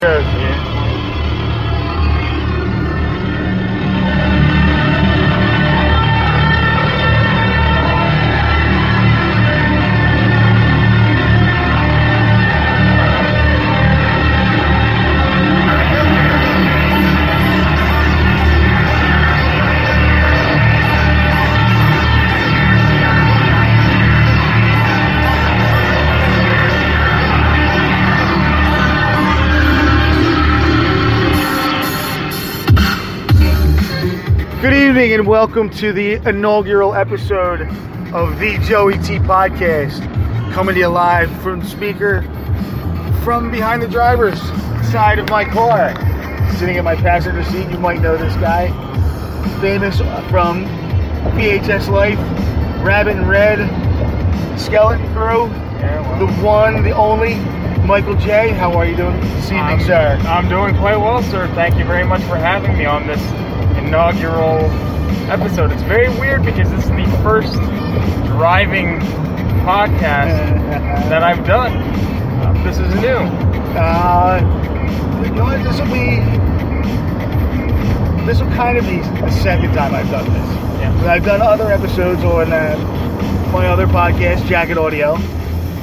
Good evening and welcome to the inaugural episode of the Joey T Podcast. Coming to you live from the speaker from behind the driver's side of my car. Sitting in my passenger seat, you might know this guy. Famous from VHS Life, Rabbit in Red, Skeleton Crew, the one, the only, Michael J. How are you doing this evening, I'm, sir? I'm doing quite well, sir. Thank you very much for having me on this inaugural episode. It's very weird because this is the first driving podcast that I've done. Uh, this is new. Uh, you know what? This will be. This will kind of be the second time I've done this. Yeah. I've done other episodes on uh, my other podcast, Jacket Audio.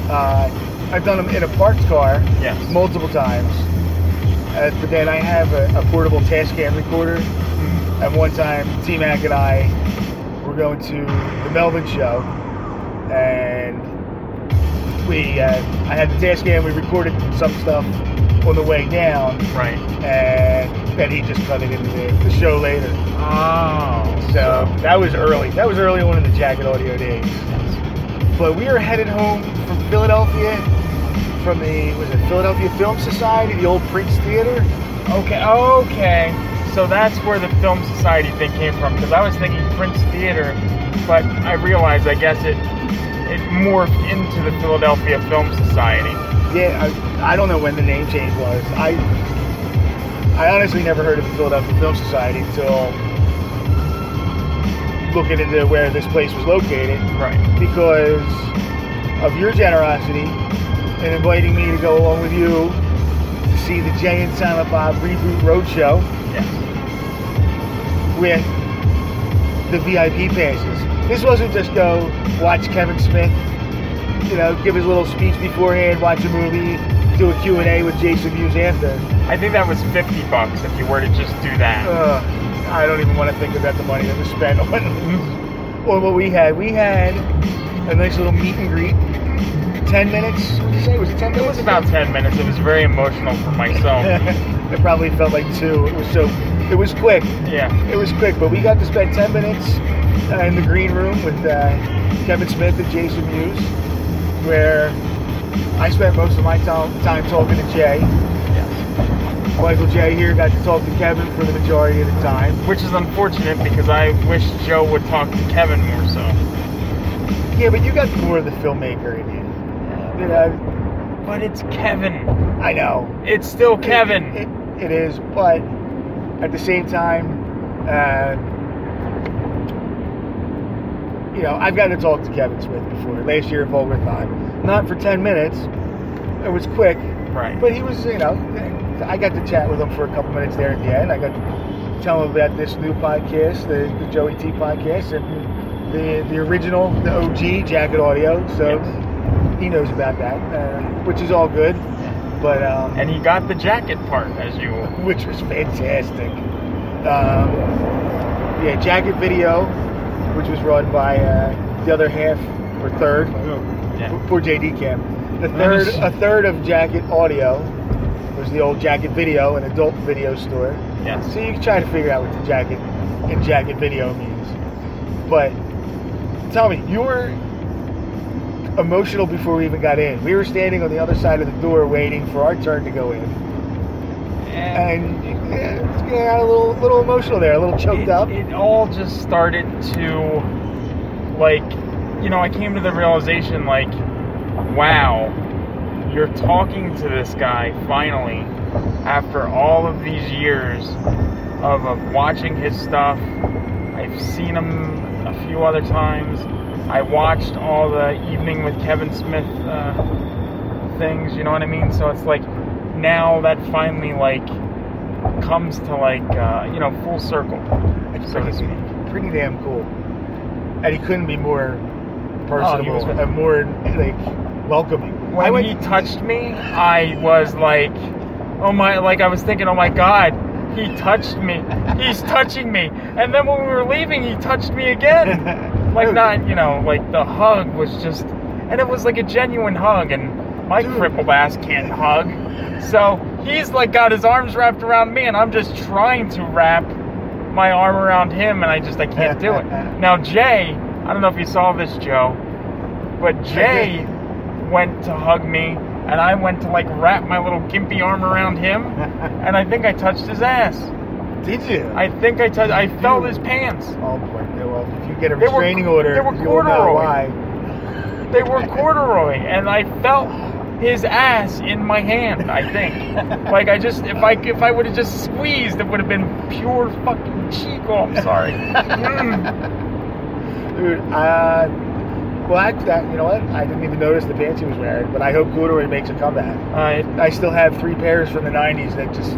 Uh, I've done them in a parked car Yes. multiple times. Uh, but then I have a, a portable Tascam recorder. At one time, T Mac and I were going to the Melbourne show, and we uh, I had the dash cam. We recorded some stuff on the way down, Right. and then he just cut it into the, the show later. Oh. So that was early. That was early on in the Jacket Audio days. But we are headed home from Philadelphia, from the was it Philadelphia Film Society, the old Prince Theater. Okay. Okay. So that's where the Film Society thing came from. Because I was thinking Prince Theater, but I realized I guess it it morphed into the Philadelphia Film Society. Yeah, I, I don't know when the name change was. I I honestly never heard of the Philadelphia Film Society until looking into where this place was located Right. because of your generosity in inviting me to go along with you to see the Jay and Silent Bob Reboot Roadshow Yes. With the VIP passes. This wasn't just go watch Kevin Smith, you know, give his little speech beforehand, watch a movie, do a Q&A with Jason Mewes after. I think that was 50 bucks if you were to just do that. Ugh, I don't even want to think about the money that was spent on, on what we had. We had a nice little meet and greet. 10 minutes? What did you say? Was it 10 minutes? It was about 10 minutes. It was very emotional for myself. it probably felt like two. It was so, it was quick. yeah. It was quick, but we got to spend 10 minutes uh, in the green room with uh, Kevin Smith and Jason Mewes, where I spent most of my to- time talking to Jay. Yes. Michael J here got to talk to Kevin for the majority of the time. Which is unfortunate because I wish Joe would talk to Kevin more so. Yeah, but you got more of the filmmaker in you. You know, But it's Kevin. I know. It's still Kevin. It, it, it is, but at the same time, uh, you know, I've got to talk to Kevin Smith before last year at Volgathon. Not for 10 minutes. It was quick, right. but he was, you know, I got to chat with him for a couple minutes there at the end. I got to tell him about this new podcast, the, the Joey T podcast, and the the original, the OG Jacket Audio. So Yes. he knows about that, uh, which is all good. But um, and he got the jacket part as you. which was fantastic. Um, yeah, Jacket Video, which was run by uh, the other half or third, Yeah. poor JD Cam. The third, a third of Jacket Audio was the old Jacket Video, an adult video store. Yeah. So you can try to figure out what the jacket and jacket video means. But tell me, you were emotional before we even got in. We were standing on the other side of the door waiting for our turn to go in, And and yeah, it's getting a little little emotional there, a little choked it, up. it all just started to like you know i came to the realization like wow you're talking to this guy finally after all of these years of, of watching his stuff i've seen him a few other times i watched all the evening with kevin smith uh, things you know what i mean so it's like now that finally like comes to like uh, you know full circle It's so to pretty, speak. pretty damn cool. And he couldn't be more Oh, personable was- and more like welcoming. When went- he touched me, I was like, oh my, like I was thinking, oh my god, he touched me. He's touching me. And then when we were leaving, he touched me again. like not, you know, like the hug was just, and it was like a genuine hug. And my crippled ass can't hug, so he's like got his arms wrapped around me, and I'm just trying to wrap my arm around him, and I just I can't do it. Now Jay, I don't know if you saw this, Joe, but Jay went to hug me, and I went to like wrap my little gimpy arm around him, and I think I touched his ass. Did you? I think I touched. I felt his pants. oh boy. Well, if you get a They were- restraining order, they were corduroy. They were corduroy, and I felt his ass in my hand. I think, like I just if I if I would have just squeezed, it would have been pure fucking cheek. Oh, I'm sorry. Mm. Dude, uh, well, I, that, you know what? I didn't even notice the pants he was wearing, but I hope corduroy makes a comeback. Uh, I still have three pairs from the '90s that just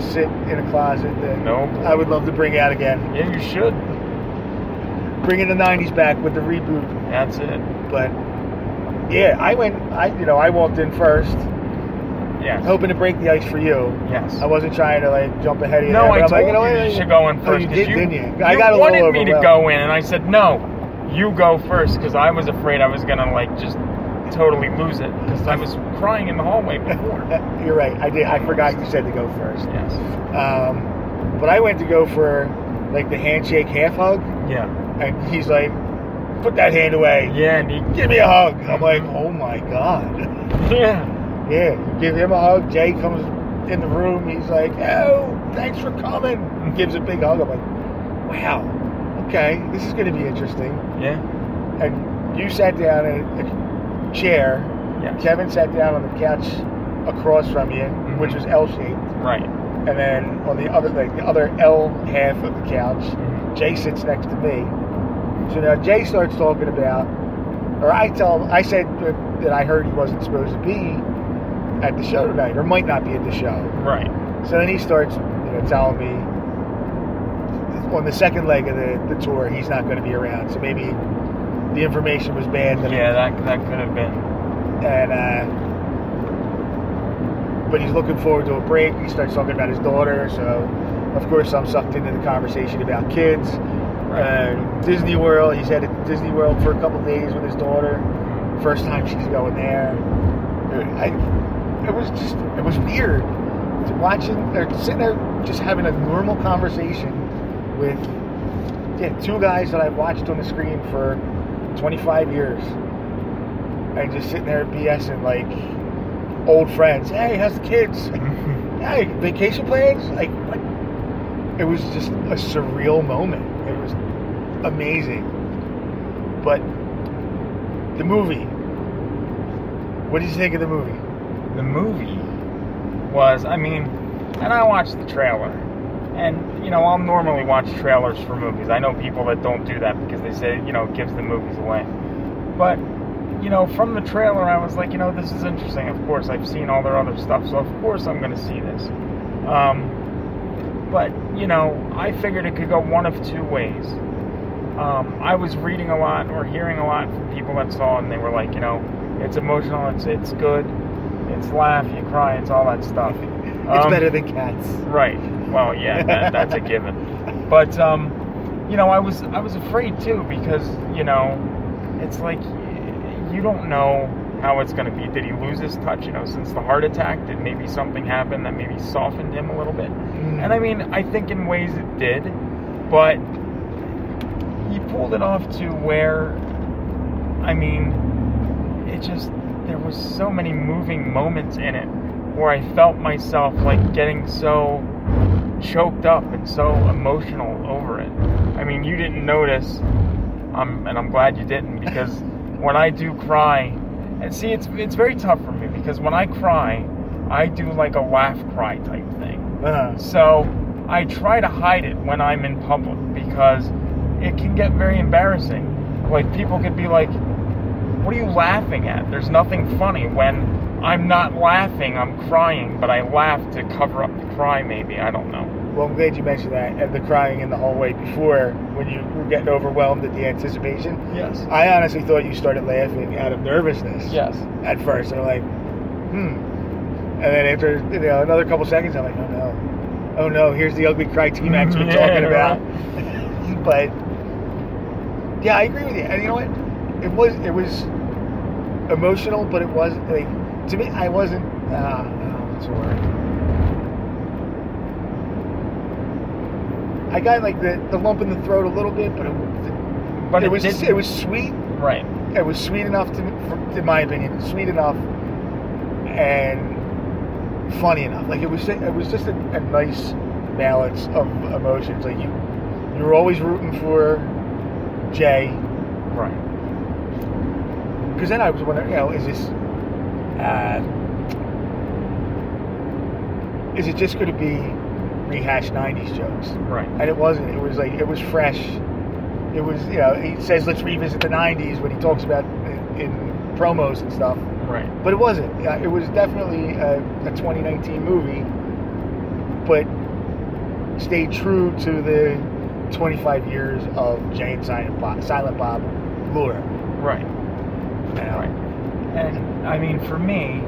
sit in a closet that No. I would love to bring out again. yeah, you should. Bringing the '90s back with the reboot. That's it. But yeah, I went. I you know I walked in first, Yes. hoping to break the ice for you. Yes. I wasn't trying to like jump ahead of you. No, there, I told like, you, know you should go in Oh, first. you 'cause did, you, didn't you? you I got a wanted me to go in, and I said no. You go first because I was afraid I was gonna like just totally lose it because I was crying in the hallway before. You're right. I did. I forgot you said to go first. yes. Um, but I went to go for like the handshake half hug, Yeah. and he's like, "Put that hand away. Yeah. And he, Give me a hug." I'm like, "Oh my god." yeah. Yeah, give him a hug. Jay comes in the room. He's like, "Oh, thanks for coming." And Gives a big hug. I'm like, "Wow, okay, this is going to be interesting." Yeah. And you sat down in a chair. Yes. Kevin sat down on the couch across from you, Mhm. which was L-shaped. Right. And then on the other, like the other L half of the couch, Mhm. Jay sits next to me. So now Jay starts talking about, or I tell him, I said that, that I heard he wasn't supposed to be at the show tonight, or might not be at the show. Right. So then he starts, you know, telling me on the second leg of the, the tour he's not going to be around. So maybe the information was bad. that- Yeah. That that could have been. and uh, but he's looking forward to a break. He starts talking about his daughter, so of course I'm sucked into the conversation about kids. Uh, Disney World. He's headed to Disney World for a couple days with his daughter. First time she's going there. I, it was just it was weird to watching or sitting there just having a normal conversation with yeah two guys that I've watched on the screen for 25 years and just sitting there BSing like old friends. Hey, how's the kids? Hey, vacation plans? Like, what? It was just a surreal moment. It was amazing. But the movie. What did you think of the movie? the movie was, I mean, and I watched the trailer. And, you know, I'll normally watch trailers for movies. I know people that don't do that because they say, you know, it gives the movies away. But, you know, from the trailer, I was like, you know, this is interesting. Of course, I've seen all their other stuff, so of course I'm going to see this. Um, but, you know, I figured it could go one of two ways. Um, I was reading a lot or hearing a lot from people that saw it, and they were like, you know, it's emotional, it's it's good, it's laugh, you cry, it's all that stuff. It's Um, better than cats. Right. Well, yeah, that, that's a given. But um, you know, I was I was afraid too because you know, it's like you don't know how it's going to be. Did he lose his touch? You know, since the heart attack, did maybe something happen that maybe softened him a little bit? And I mean, I think in ways it did, but he pulled it off to where, I mean, it just there was so many moving moments in it where I felt myself like getting so choked up and so emotional over it. I mean, you didn't notice, um, and I'm glad you didn't because when I do cry, and see, it's it's very tough for me because when I cry, I do like a laugh cry type thing. Uh, So I try to hide it when I'm in public because it can get very embarrassing. Like people could be like, "What are you laughing at?" There's nothing funny when I'm not laughing. I'm crying, but I laugh to cover up the cry. Maybe I don't know. Well, I'm glad you mentioned that and the crying in the hallway before when you were getting overwhelmed at the anticipation. Yes. I honestly thought you started laughing out of nervousness. Yes. At first, I'm like, hmm. And then after you know another couple seconds, I'm like, oh no, oh no, here's the ugly cry T Mac's been Yeah, talking about. but yeah, I agree with you. And you know what? It was it was emotional, but it wasn't like to me. I wasn't. Uh, uh, what's the word? I got like the, the lump in the throat a little bit, but it, But it it was didn't- it was sweet Right. it was sweet enough to, for, in my opinion, sweet enough and funny enough. Like it was, it was just a, a nice balance of emotions. Like you, you were always rooting for Jay, Right. because then I was wondering, you know, is this, uh, is it just going to be rehashed '90s jokes? Right. And it wasn't. It was like it was fresh. It was, you know, he says let's revisit the '90s when he talks about in, in promos and stuff. Right. But it wasn't. It was definitely a, a 2019 movie, but stayed true to the 25 years of and Silent Bob, Silent Bob lore. Right. Right. And I mean, for me,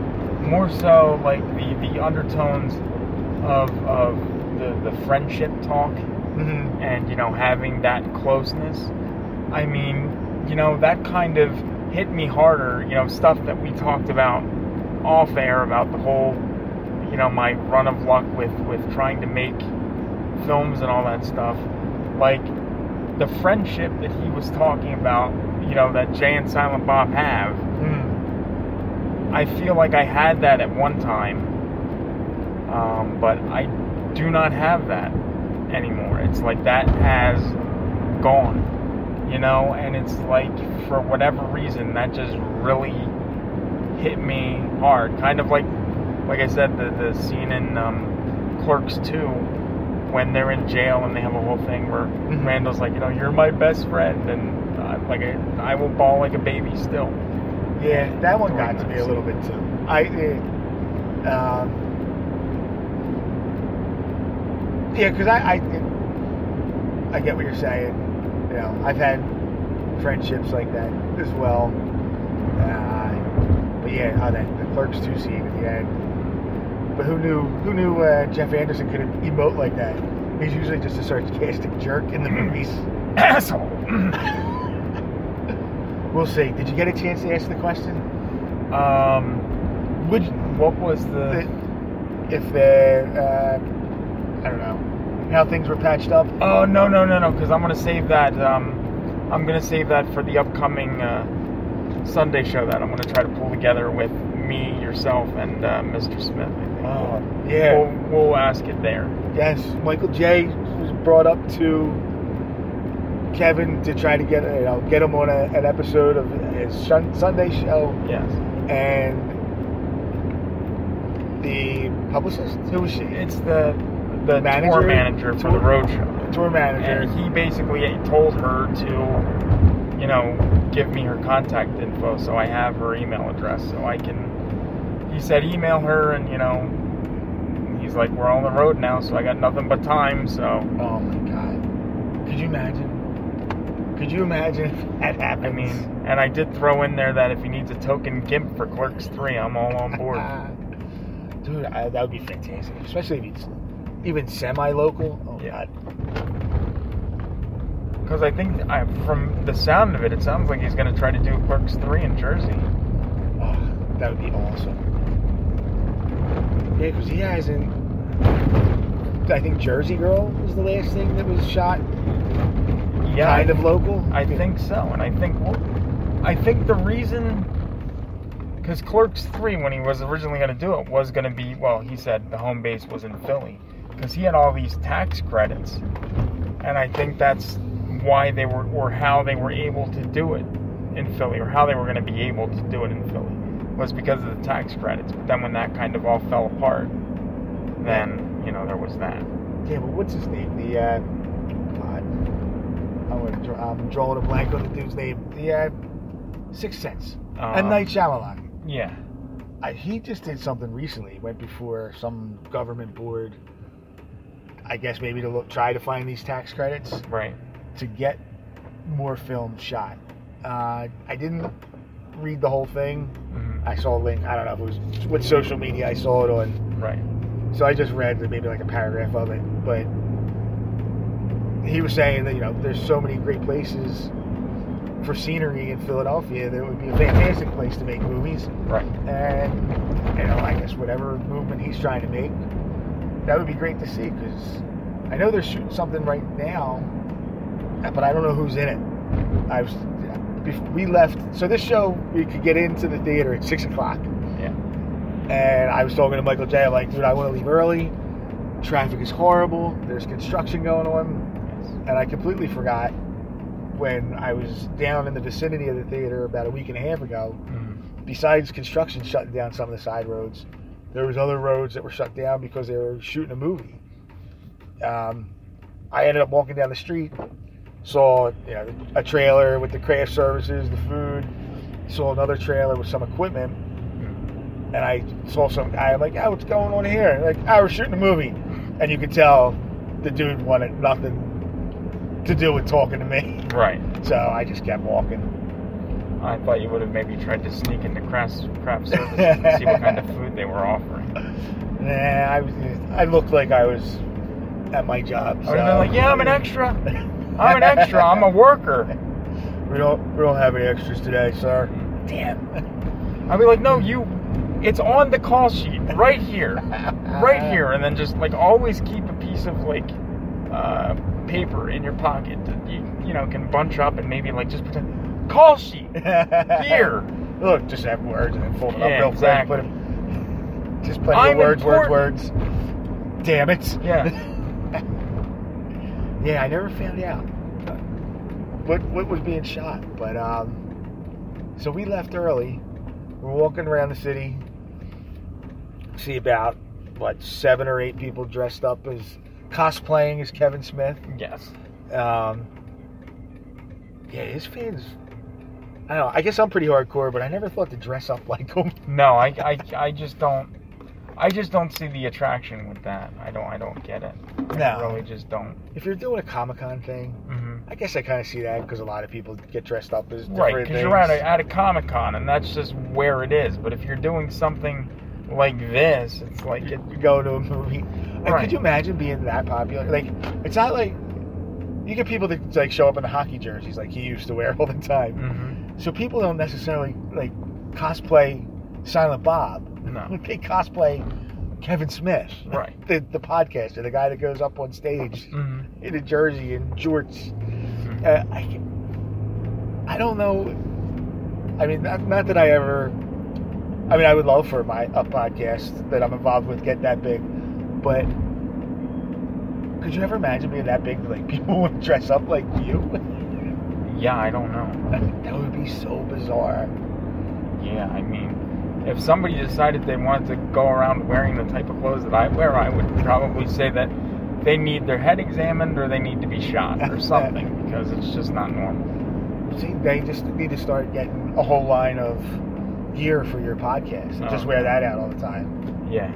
more so like the the undertones of of the the friendship talk Mhm. and you know having that closeness. I mean, you know that kind of hit me harder. You know stuff that we talked about off air about the whole, you know, my run of luck with with trying to make films and all that stuff. Like the friendship that he was talking about, you know, that Jay and Silent Bob have. Mm. I feel like I had that at one time, um, but I do not have that anymore. It's like that has gone, you know, and it's like for whatever reason that just really hit me hard. Kind of like, like I said, the the scene in um, Clerks Two when they're in jail and they have a whole thing where Mhm. Randall's like, you know, you're my best friend, and uh, like I, I will bawl like a baby still. Yeah, that one got to me a little bit too. I, uh, um, yeah, because I, I, I get what you're saying. You know, I've had friendships like that as well. Uh, but yeah, oh, that the Clerks two scene at the end. But who knew? Who knew uh, Jeff Anderson could emote like that? He's usually just a sarcastic jerk in the movies. Asshole. We'll see. Did you get a chance to ask the question? um, Would what was the? the, if the uh, I don't know how things were patched up. Oh no no no no! Because I'm gonna save that. Um, I'm gonna save that for the upcoming uh, Sunday show that I'm gonna try to pull together with me, yourself, and uh, Mr. Smith. I think. Oh, yeah. We'll, we'll ask it there. Yes, Michael J was brought up to Kevin to try to get you know get him on a, an episode of his Sunday show, Yes. and the publicist who was she? It's the the Manager? tour manager for the road show. tour manager. And he basically told her to, you know, give me her contact info so I have her email address so I can. He said email her and, you know, he's like, we're on the road now, so I got nothing but time, so. Oh my god! Could you imagine? Could you imagine if that happened? I mean, and I did throw in there that if he needs a token GIMP for Clerks 3, I'm all on board. dude, I, that would be fantastic, especially if it's even semi-local. Oh Yeah. god! Because I think, I, from the sound of it, it sounds like he's going to try to do Clerks 3 in Jersey. Oh, that would be awesome. Yeah, because he hasn't. I think Jersey Girl was the last thing that was shot, Yeah. kind of local. I think so, and I think well, I think the reason because Clerks Three, when he was originally going to do it, was going to be well. He said the home base was in Philly because he had all these tax credits, and I think that's why they were or how they were able to do it in Philly or how they were going to be able to do it in Philly was because of the tax credits. But then when that kind of all fell apart, then you know there was that. Yeah, but what's his name? The uh, God, I'm, I'm drawing a blank on the dude's name. The uh, Sixth Sense. M Um, Night Shyamalan. Yeah. I, he just did something recently. He went before some government board. I guess maybe to look, try to find these tax credits Right. to get more films shot. Uh, I didn't read the whole thing. hmm I saw a link. I don't know if it was what social media I saw it on. Right. So I just read maybe like a paragraph of it. But he was saying that you know there's so many great places for scenery in Philadelphia that it would be a fantastic place to make movies. Right. And you know I guess whatever movement he's trying to make, that would be great to see because I know they're shooting something right now, but I don't know who's in it. I was we left. So this show we could get into the theater at six o'clock. Yeah. And I was talking to Michael J. I'm like, dude, I want to leave early. Traffic is horrible. There's construction going on. Yes. And I completely forgot when I was down in the vicinity of the theater about a week and a half ago. Mhm. Besides construction shutting down some of the side roads, there was other roads that were shut down because they were shooting a movie. Um, I ended up walking down the street, saw you know, a trailer with the craft services, the food, saw another trailer with some equipment, and I saw some guy. I'm like, "Oh, what's going on here?" Like, "Oh, we're shooting a movie," and you could tell the dude wanted nothing to do with talking to me. Right. So I just kept walking. I thought you would have maybe tried to sneak into craft, craft services and see what kind of food they were offering. Nah, I was. I looked like I was at my job. I So. have like, yeah, I'm an extra. I'm an extra. I'm a worker. We don't. We don't have any extras today, sir. Damn. I'd be like, no, you. It's on the call sheet right here, right here, and then just like always keep a piece of like uh, paper in your pocket that you you know can bunch up and maybe like just pretend call sheet here. Look, just have words and then fold it Yeah, up real exactly. quick. Put Just of words, important. words, words. Damn it. Yeah. Yeah, I never found out what what was being shot. But um, so we left early. We're walking around the city. See about what seven or eight people dressed up as cosplaying as Kevin Smith. Yes. Um, yeah, his fans. I don't know. I guess I'm pretty hardcore, but I never thought to dress up like him. No, I, I, I just don't. I just don't see the attraction with that. I don't. I don't get it. I No. really just don't. If you're doing a Comic Con thing, hmm I guess I kind of see that because a lot of people get dressed up as different Right, because you're at a, at a Comic Con, and that's just where it is. But if you're doing something like this, it's like it, you go to a movie. Like, Right. Could you imagine being that popular? Like, it's not like you get people that like show up in the hockey jerseys like he used to wear all the time. hmm So people don't necessarily like cosplay Silent Bob. No. They cosplay Kevin Smith. Right. The the podcaster, the guy that goes up on stage hmm in a jersey and jorts. Mhm. Uh, I, I don't know. I mean, not, not that I ever. I mean, I would love for my a podcast that I'm involved with get that big, but could you ever imagine being that big? Like people would dress up like you. Yeah, I don't know. that would be so bizarre. Yeah, I mean, if somebody decided they wanted to go around wearing the type of clothes that I wear, I would probably say that they need their head examined or they need to be shot or something because it's just not normal. See, they just need to start getting a whole line of gear for your podcast and just Oh. wear that out all the time. Yeah.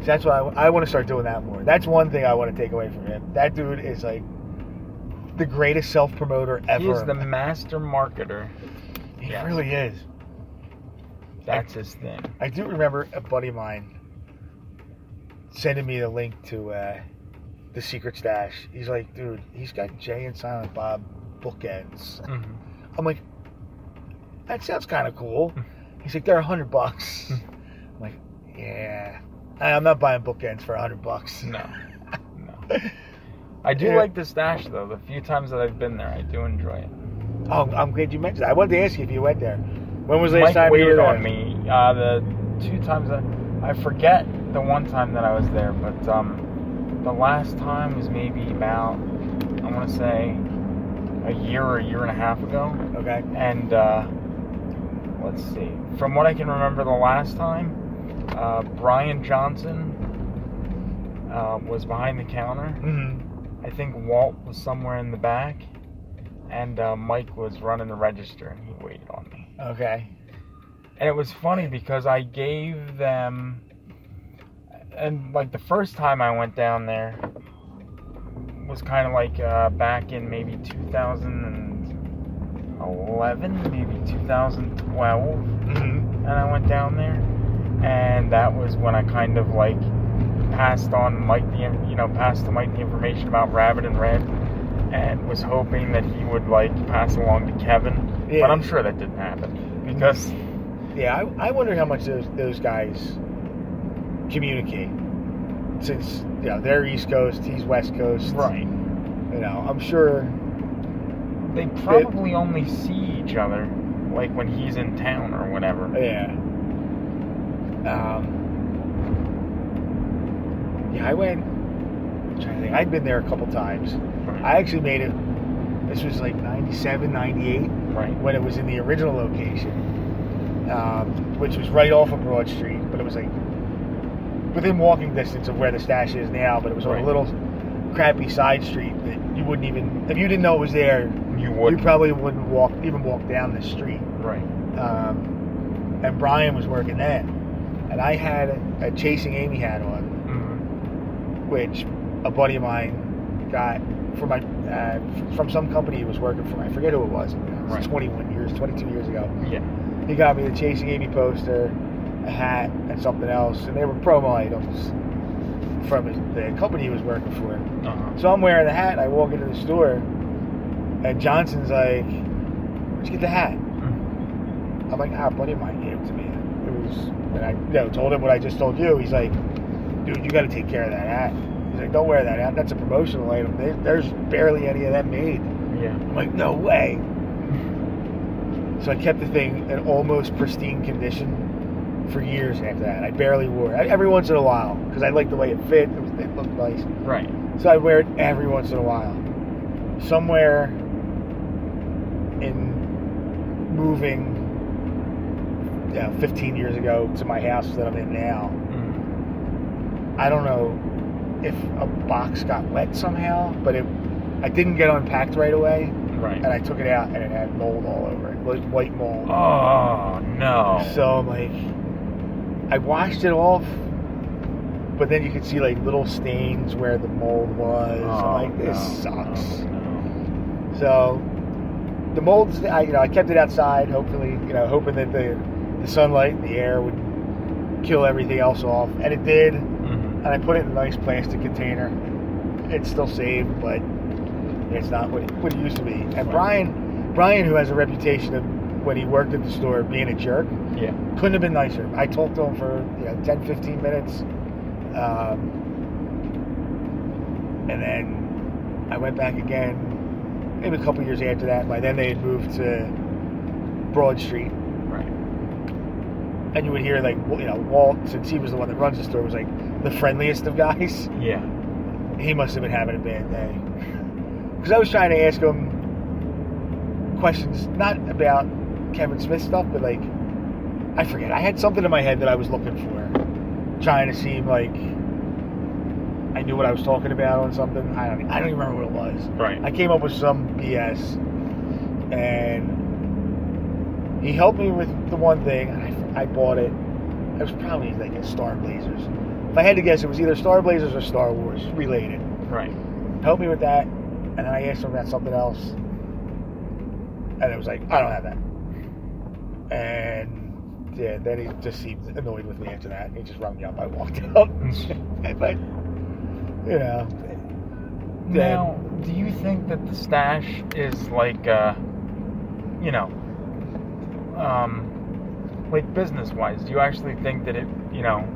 So that's why I, I want to start doing that more. That's one thing I want to take away from him. That dude is like the greatest self promoter ever. He is the master marketer. he yes. really is. That's his thing. I do remember a buddy of mine sending me the link to uh, the Secret Stash. He's like, dude, he's got Jay and Silent Bob bookends. hmm I'm like, that sounds kind of cool. He's like, they're a hundred bucks. I'm like, yeah, I'm not buying bookends for a hundred bucks. No. No. I do Yeah. like the stash though. The few times that I've been there, I do enjoy it. Oh, I'm glad you mentioned that. I wanted to ask you if you went there. When was the last Mike time you were there? on me. Uh, the two times that I forget the one time that I was there, but um, the last time was maybe about I want to say a year or a year and a half ago. Okay. And uh, let's see. From what I can remember, the last time, uh, Bryan Johnson uh, was behind the counter. Mm-hmm. I think Walt was somewhere in the back, and uh, Mike was running the register, and he waited on me. Okay. And it was funny because I gave them, and like the first time I went down there was kind of like uh, back in maybe 2011, maybe 2012, Mm-hmm. and I went down there, and that was when I kind of like passed on Mike the you know passed to Mike the information about Rabbit in Red, and was hoping that he would like pass along to Kevin, Yeah. but I'm sure that didn't happen because. Yeah, I, I wonder how much those those guys communicate. Since you know they're East Coast, he's West Coast. Right. You know, I'm sure. They probably only see each other like when he's in town or whatever. Yeah. Um. Yeah, I went. I'm trying to think. I'd been there a couple times. I actually made it. This was like 97, 98 Right. when it was in the original location, um, which was right off of Broad Street, but it was like within walking distance of where the stash is now. But it was on Right. a little crappy side street that you wouldn't even, if you didn't know it was there, You would. you probably wouldn't walk even walk down the street. right. Um, and Bryan was working then, and I had a, a Chasing Amy hat on, which a buddy of mine got for my uh, from some company he was working for. I forget who it was. It was Right. 21 years, 22 years ago. Yeah. He got me the Chasing Amy poster, a hat, and something else, and they were promo items from his, the company he was working for. Uh-huh. So I'm wearing the hat, and I walk into the store, and Johnson's like, "Where'd you get the hat?" I'm like, "Ah, a buddy of mine gave it to me." It was, and I you know, told him what I just told you. He's like, "Dude, you got to take care of that hat." He's like, "Don't wear that hat. That's a promotional item. There- There's barely any of that made." Yeah. I'm like, "No way." So I kept the thing in almost pristine condition for years after that. I barely wore it every once in a while because I liked the way it fit. It, was, it looked nice. Right. So I wear it every once in a while. Somewhere in moving, yeah, 15 years ago to my house that I'm in now. I don't know if a box got wet somehow, but it, I didn't get unpacked right away, Right. and I took it out and it had mold all over it, like white mold. Oh no. So I'm like, I washed it off, but then you could see like little stains where the mold was. Oh, I'm like, oh, this no. sucks. Oh, no. So the molds, I you know, I kept it outside, hopefully, you know, hoping that the the sunlight and the air would kill everything else off, and it did. And I put it in a nice plastic container. It's still saved, but it's not what it, what it used to be. And Bryan, Bryan, who has a reputation of when he worked at the store being a jerk, Yeah. couldn't have been nicer. I talked to him for you know 10, 15 minutes, um, and then I went back again. Maybe a couple years after that. By then they had moved to Broad Street, Right. and you would hear like you know Walt, since he was the one that runs the store, was like the friendliest of guys. Yeah. He must have been having a bad day because I was trying to ask him questions not about Kevin Smith stuff, but like I forget. I had something in my head that I was looking for, trying to seem like I knew what I was talking about on something. I don't. I don't even remember what it was. Right. I came up with some BS, and he helped me with the one thing. I, I bought it. It was probably like a Star Blazers. If I had to guess, it was either Star Blazers or Star Wars related. Right. Help me with that, and then I asked him about something else, and it was like, I don't have that. And yeah, then he just seemed annoyed with me after that. He just rung me up. I walked out. but you know, Now, do you think that the stash is like, uh, you know, um, like business wise? Do you actually think that it, you know,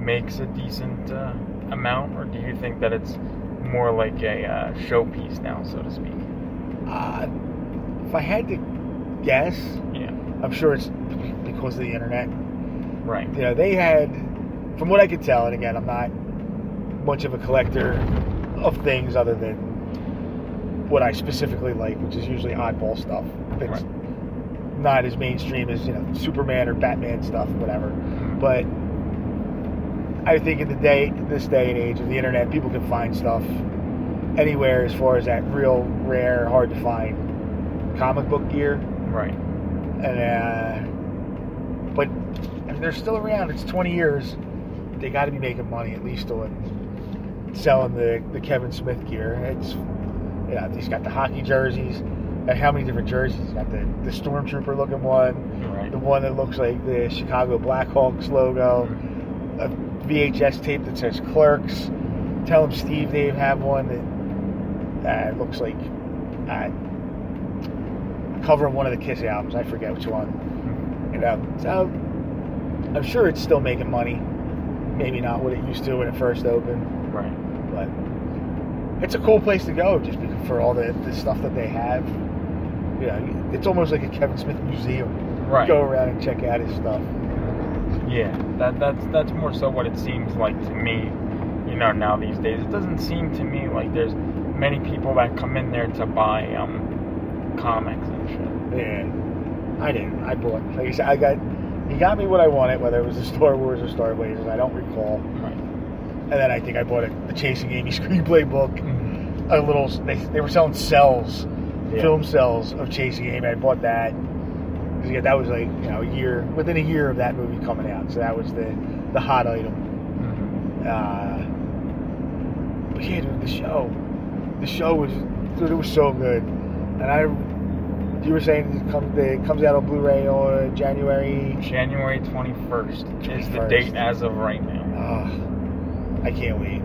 makes a decent uh, amount, or do you think that it's more like a uh, showpiece now, so to speak? uh, if I had to guess, Yeah. I'm sure it's because of the internet. Right. You know, they had, from what I could tell, and again, I'm not much of a collector of things other than what I specifically like, which is usually oddball stuff. It's not as mainstream as you know Superman or Batman stuff, whatever. But I think in the day, this day and age of the internet, people can find stuff anywhere as far as that real rare, hard to find comic book gear. Right. And uh, but I mean, they're still around. It's 20 years. They got to be making money at least on selling the, the Kevin Smith gear. It's know he's got the hockey jerseys. And how many different jerseys? He's got the the stormtrooper looking one, Right. the one that looks like the Chicago Blackhawks logo, a VHS tape that says Clerks. Tell him Steve Dave have one that uh, looks like uh, cover of one of the Kiss albums. I forget which one. You know, so I'm sure it's still making money. Maybe not what it used to when it first opened, Right. but it's a cool place to go just for all the, the stuff that they have. You know, it's almost like a Kevin Smith museum. Right. Go around and check out his stuff. Yeah, that that's that's more so what it seems like to me. You know, now these days, it doesn't seem to me like there's many people that come in there to buy um comics and shit. Yeah, I didn't. I bought. Like you said, I got. He got me what I wanted, whether it was the Star Wars or Star Blazers. I don't recall. Right. And then I think I bought a, the Chasing Amy screenplay book. A little. They, they were selling cells, Yeah. film cells of Chasing Amy. I bought that. 'Cause, Yeah, that was like you know a year within a year of that movie coming out. So that was the the hot item. Mhm. Uh, but yeah, dude, the show, the show was, dude, it was so good. And I, you were saying it comes, it comes out on Blu-ray on January. January 21st is the date as of right now. Oh, I can't wait.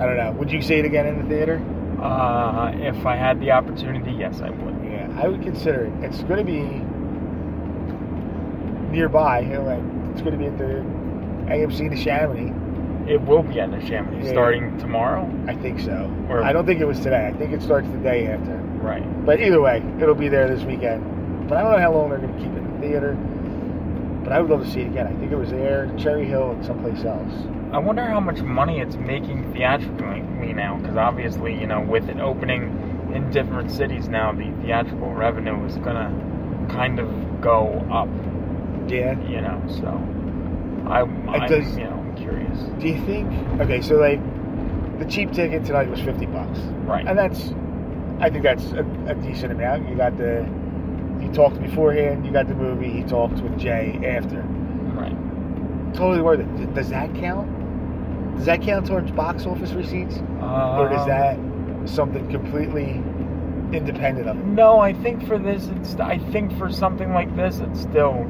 I don't know. Would you see it again in the theater? Uh, if I had the opportunity, yes, I would. Yeah, I would consider it. It's going to be nearby. You know, like, it's going to be at the AMC to Chamonix. It will be at the Chamonix Yeah. starting tomorrow. I think so. Or- I don't think it was today. I think it starts the day after. Right. But either way, it'll be there this weekend. But I don't know how long they're going to keep it in the theater. But I would love to see it again. I think it was there, Cherry Hill, and someplace else. I wonder how much money it's making theatrically now, because obviously, you know, with it opening in different cities now, the theatrical revenue is gonna kind of go up. Yeah. You know, so I, I'm, does- you know, I'm curious. Do you think? Okay, so like the cheap ticket tonight was fifty bucks, Right. and that's, I think that's a, a decent amount. You got the, you talked beforehand. You got the movie. He talked with Jay after. Right. Totally worth it. Does that count? Does that count towards box office receipts, or is Um, that something completely independent of it? No, I think for this, it's. I think for something like this, it's still,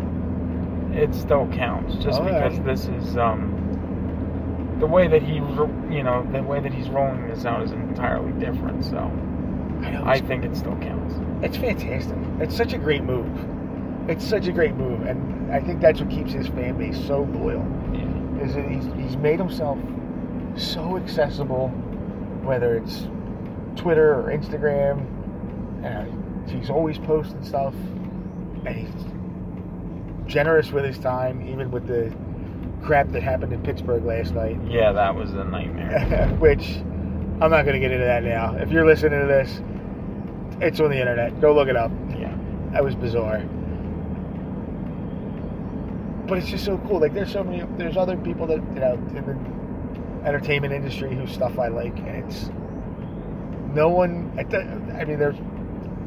it still counts. Just All because right. this is um, the way that he, you know, the way that he's rolling this out is entirely different. So I. I think it still counts. it's fantastic. It's such a great move. It's such a great move, and I think that's what keeps his fan base so loyal. Yeah. is that he's, he's made himself so accessible, whether it's Twitter or Instagram. And he's always posting stuff, and he's generous with his time, even with the crap that happened in Pittsburgh last night. Yeah, that was a nightmare. Which I'm not going to get into that now. If you're listening to this, it's on the internet. Go look it up. yeah. That was bizarre. But it's just so cool. Like there's so many. There's other people that you know in the entertainment industry whose stuff I like, and it's no one. I mean, there's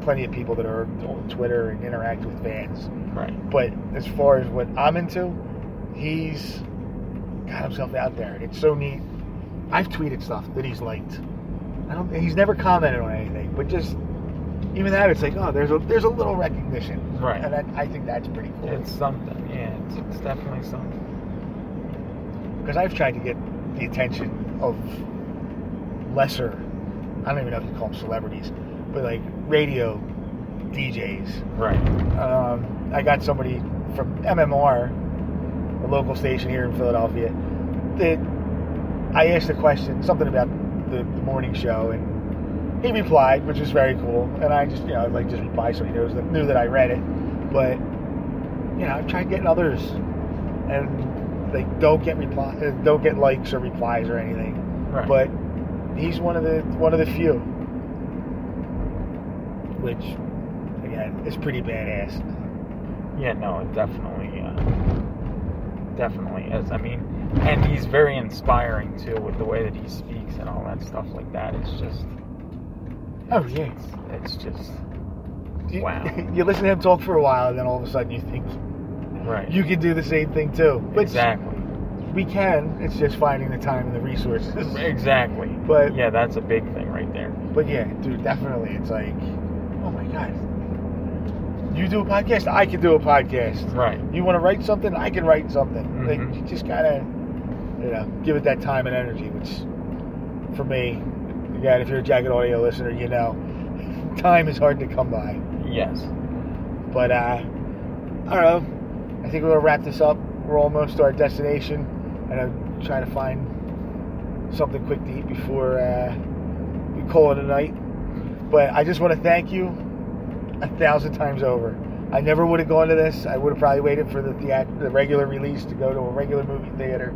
plenty of people that are on Twitter and interact with fans. Right. But as far as what I'm into, he's got himself out there. It's so neat. I've tweeted stuff that he's liked. I don't. He's never commented on anything, but just even that, it's like, oh, there's a there's a little recognition, Right. And that, I think that's pretty cool. It's something. Yeah, it's, it's definitely something. Because I've tried to get the attention of lesser. I don't even know if you call them celebrities, but like radio DJs. Right. um, I got somebody from MMR, a local station here in Philadelphia, that I asked a question, something about the, the morning show, and he replied, which was very cool. And I just, you know, like just reply so he knows that knew that I read it. But you know, I've tried getting others, and they don't get reply, don't get likes or replies or anything. Right. But he's one of the one of the few, which again is pretty badass. Yeah, no, it definitely, uh, definitely is. I mean, and he's very inspiring too with the way that he speaks and all that stuff like that. It's just, Oh yeah. it's, it's just, You, Wow. you listen to him talk for a while, and then all of a sudden you think right. you can do the same thing too. Which exactly. we can. It's just finding the time and the resources. Exactly. But- yeah, that's a big thing right there. But yeah, dude, definitely. It's like, oh my god, you do a podcast, I can do a podcast. Right. You want to write something, I can write something. Like Mhm. you just gotta, you know, give it that time and energy. Which, for me, again, if you're a Jacket Audio listener, you know, time is hard to come by. Yes. But uh, I don't know. I think we're gonna wrap this up. We're almost to our destination, and I'm trying to find something quick to eat before uh, we call it a night. But I just want to thank you a thousand times over. I never would have gone to this. I would have probably waited for the theat- the regular release to go to a regular movie theater.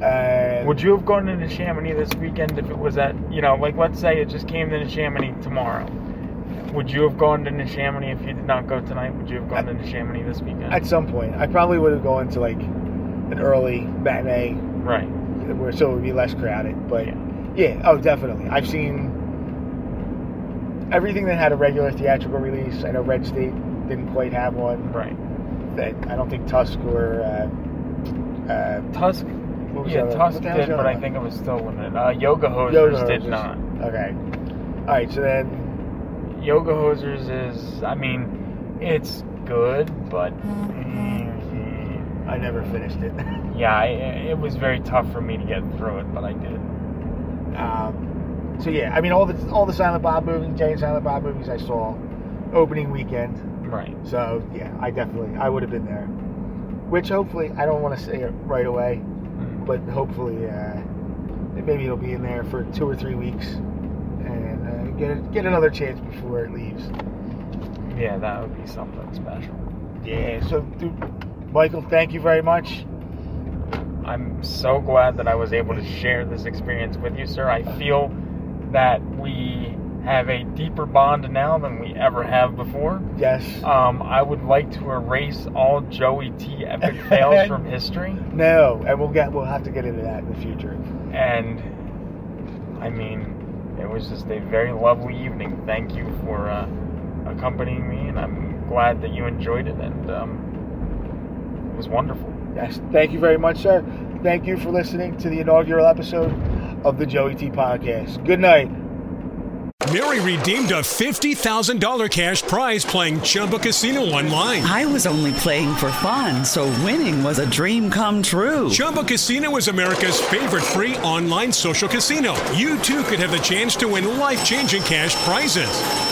And Would you have gone into Chamonix this weekend if it was at, you know, like let's say it just came to Chamonix tomorrow? Would you have gone to Chamonix if you did not go tonight? Would you have gone to Chamonix this weekend? at some point, I probably would have gone to like an early matinee right. where so it would be less crowded. But Yeah. yeah, oh, definitely. I've seen everything that had a regular theatrical release. I know Red State didn't quite have one. Right. That I don't think Tusk or uh, uh, Tusk. Yeah, Tusk what the hell's did, but I think it was still limited. Uh, Yoga Hosers Yoga did Hosers. not. Okay. All right. So then, Yoga Hosers is, I mean, it's good, but mm, I never finished it. yeah, I, it was very tough for me to get through it, but I did. um, so yeah, I mean all the all the Silent Bob movies, Jay and Silent Bob movies I saw opening weekend. Right. So yeah, I definitely I would have been there. Which hopefully I don't want to say it right away, Mm. but hopefully uh, maybe it'll be in there for two or three weeks and uh, get get another chance before it leaves. Yeah, that would be something special. Yeah. So dude, Michael, thank you very much. I'm so glad that I was able to share this experience with you, sir. I feel that we have a deeper bond now than we ever have before. Yes. Um, I would like to erase all Joey T epic fails from history. No, and we'll get we'll have to get into that in the future. And I mean, it was just a very lovely evening. Thank you for uh, accompanying me, and I'm glad that you enjoyed it. And um, it was wonderful. Yes. Thank you very much, sir. Thank you for listening to the inaugural episode of the Joey T Podcast. Good night. Mary redeemed a $50,000 cash prize playing Chumba Casino online. I was only playing for fun, so winning was a dream come true. Chumba Casino is America's favorite free online social casino. You too could have the chance to win life changing cash prizes.